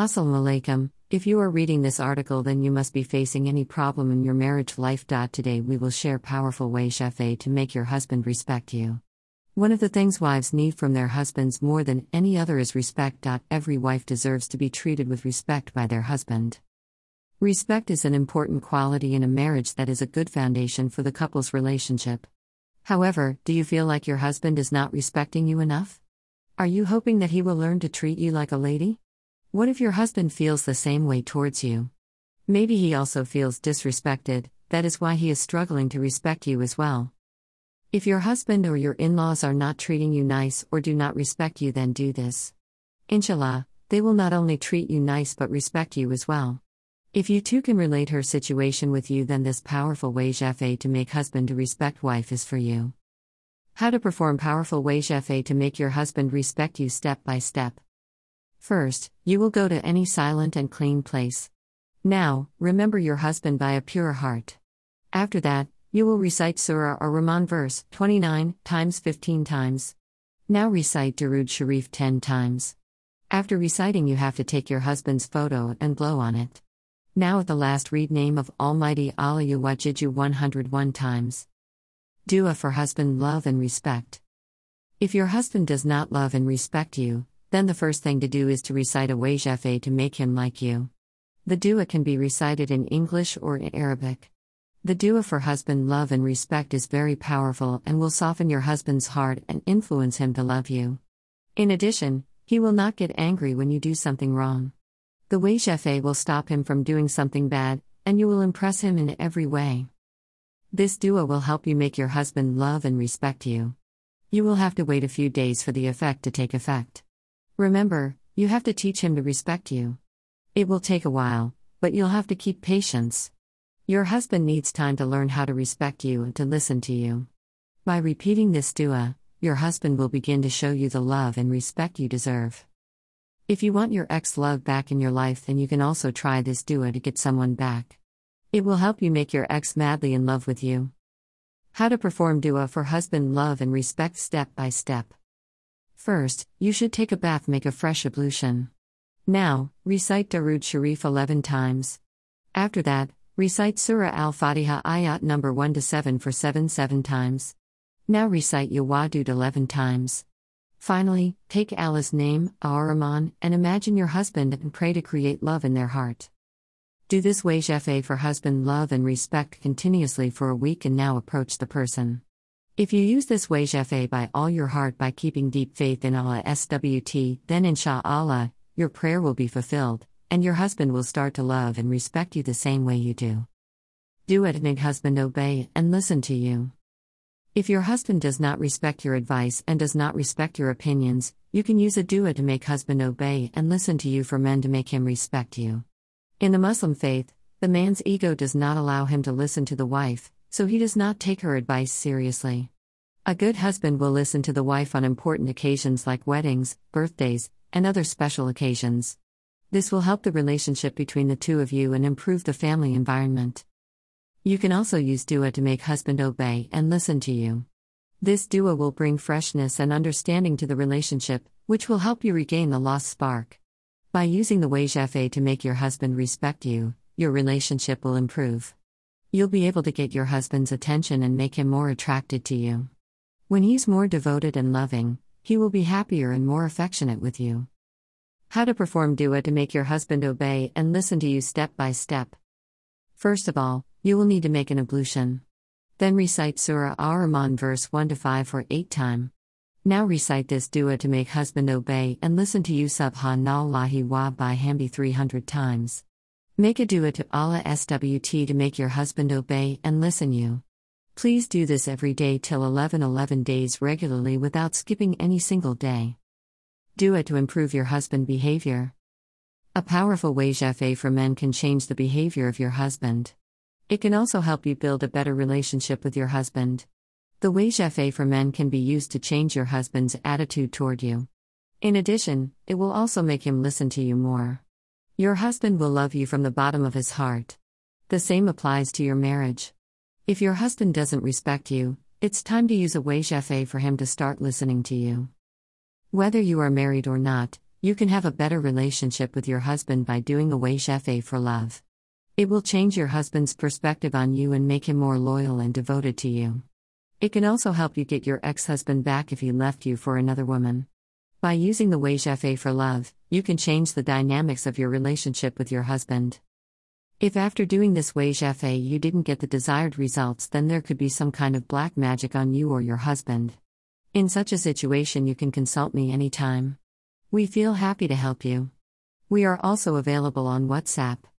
Assalamu alaikum. If you are reading this article, then you must be facing any problem in your marriage life. Today, we will share powerful wazifa to make your husband respect you. One of the things wives need from their husbands more than any other is respect. Every wife deserves to be treated with respect by their husband. Respect is an important quality in a marriage that is a good foundation for the couple's relationship. However, do you feel like your husband is not respecting you enough? Are you hoping that he will learn to treat you like a lady? What if your husband feels the same way towards you? Maybe he also feels disrespected, that is why he is struggling to respect you as well. If your husband or your in laws are not treating you nice or do not respect you, then do this. Inshallah, they will not only treat you nice but respect you as well. If you too can relate her situation with you, then this powerful wazifa to make husband to respect wife is for you. How to perform powerful wazifa to make your husband respect you step by step. First, you will go to any silent and clean place. Now, remember your husband by a pure heart. After that, you will recite Surah Ar-Rahman verse 29 times 15 times. Now recite Darud Sharif 10 times. After reciting, you have to take your husband's photo and blow on it. Now at the last, read name of Almighty Allah Wajiju 101 times. Dua for husband love and respect. If your husband does not love and respect you, then the first thing to do is to recite a wazifa to make him like you. The dua can be recited in English or in Arabic. The dua for husband love and respect is very powerful and will soften your husband's heart and influence him to love you. In addition, he will not get angry when you do something wrong. The wazifa will stop him from doing something bad, and you will impress him in every way. This dua will help you make your husband love and respect you. You will have to wait a few days for the effect to take effect. Remember, you have to teach him to respect you. It will take a while, but you'll have to keep patience. Your husband needs time to learn how to respect you and to listen to you. By repeating this dua, your husband will begin to show you the love and respect you deserve. If you want your ex love back in your life, then you can also try this dua to get someone back. It will help you make your ex madly in love with you. How to perform dua for husband love and respect step by step. First, you should take a bath, make a fresh ablution. Now, recite Darud Sharif 11 times. After that, recite Surah Al Fatiha ayat number 1 to 7 for 7 7 times. Now recite Yawadud 11 times. Finally, take Allah's name, Ar-Rahman, and imagine your husband and pray to create love in their heart. Do this wazifa for husband love and respect continuously for a week and now approach the person. If you use this wazifa by all your heart by keeping deep faith in Allah SWT, then insha'Allah, your prayer will be fulfilled, and your husband will start to love and respect you the same way you do. Do it and husband obey and listen to you. If your husband does not respect your advice and does not respect your opinions, you can use a dua to make husband obey and listen to you for men to make him respect you. In the Muslim faith, the man's ego does not allow him to listen to the wife, so he does not take her advice seriously. A good husband will listen to the wife on important occasions like weddings, birthdays, and other special occasions. This will help the relationship between the two of you and improve the family environment. You can also use dua to make husband obey and listen to you. This dua will bring freshness and understanding to the relationship, which will help you regain the lost spark. By using the wazifa to make your husband respect you, your relationship will improve. You'll be able to get your husband's attention and make him more attracted to you. When he's more devoted and loving, he will be happier and more affectionate with you. How to perform dua to make your husband obey and listen to you step by step. First of all, you will need to make an ablution. Then recite Surah Ar-Rahman verse 1 to 5 for 8 time. Now recite this dua to make husband obey and listen to you subhanallahi wa bihamdi 300 times. Make a dua to Allah SWT to make your husband obey and listen you. Please do this every day till 11 11 days regularly without skipping any single day. It to improve your husband behavior. A powerful wazifa for men can change the behavior of your husband. It can also help you build a better relationship with your husband. The wazifa for men can be used to change your husband's attitude toward you. In addition, it will also make him listen to you more. Your husband will love you from the bottom of his heart. The same applies to your marriage. If your husband doesn't respect you, it's time to use a way for him to start listening to you. Whether you are married or not, You can have a better relationship with your husband by doing a Shefe for love. It will change your husband's perspective on you and make him more loyal and devoted to you. It can also help you get your ex husband back if he left you for another woman. By using the Shefe for love, you can change the dynamics of your relationship with your husband. If after doing this wazifa you didn't get the desired results, then there could be some kind of black magic on you or your husband. In such a situation, you can consult me anytime. We feel happy to help you. We are also available on WhatsApp.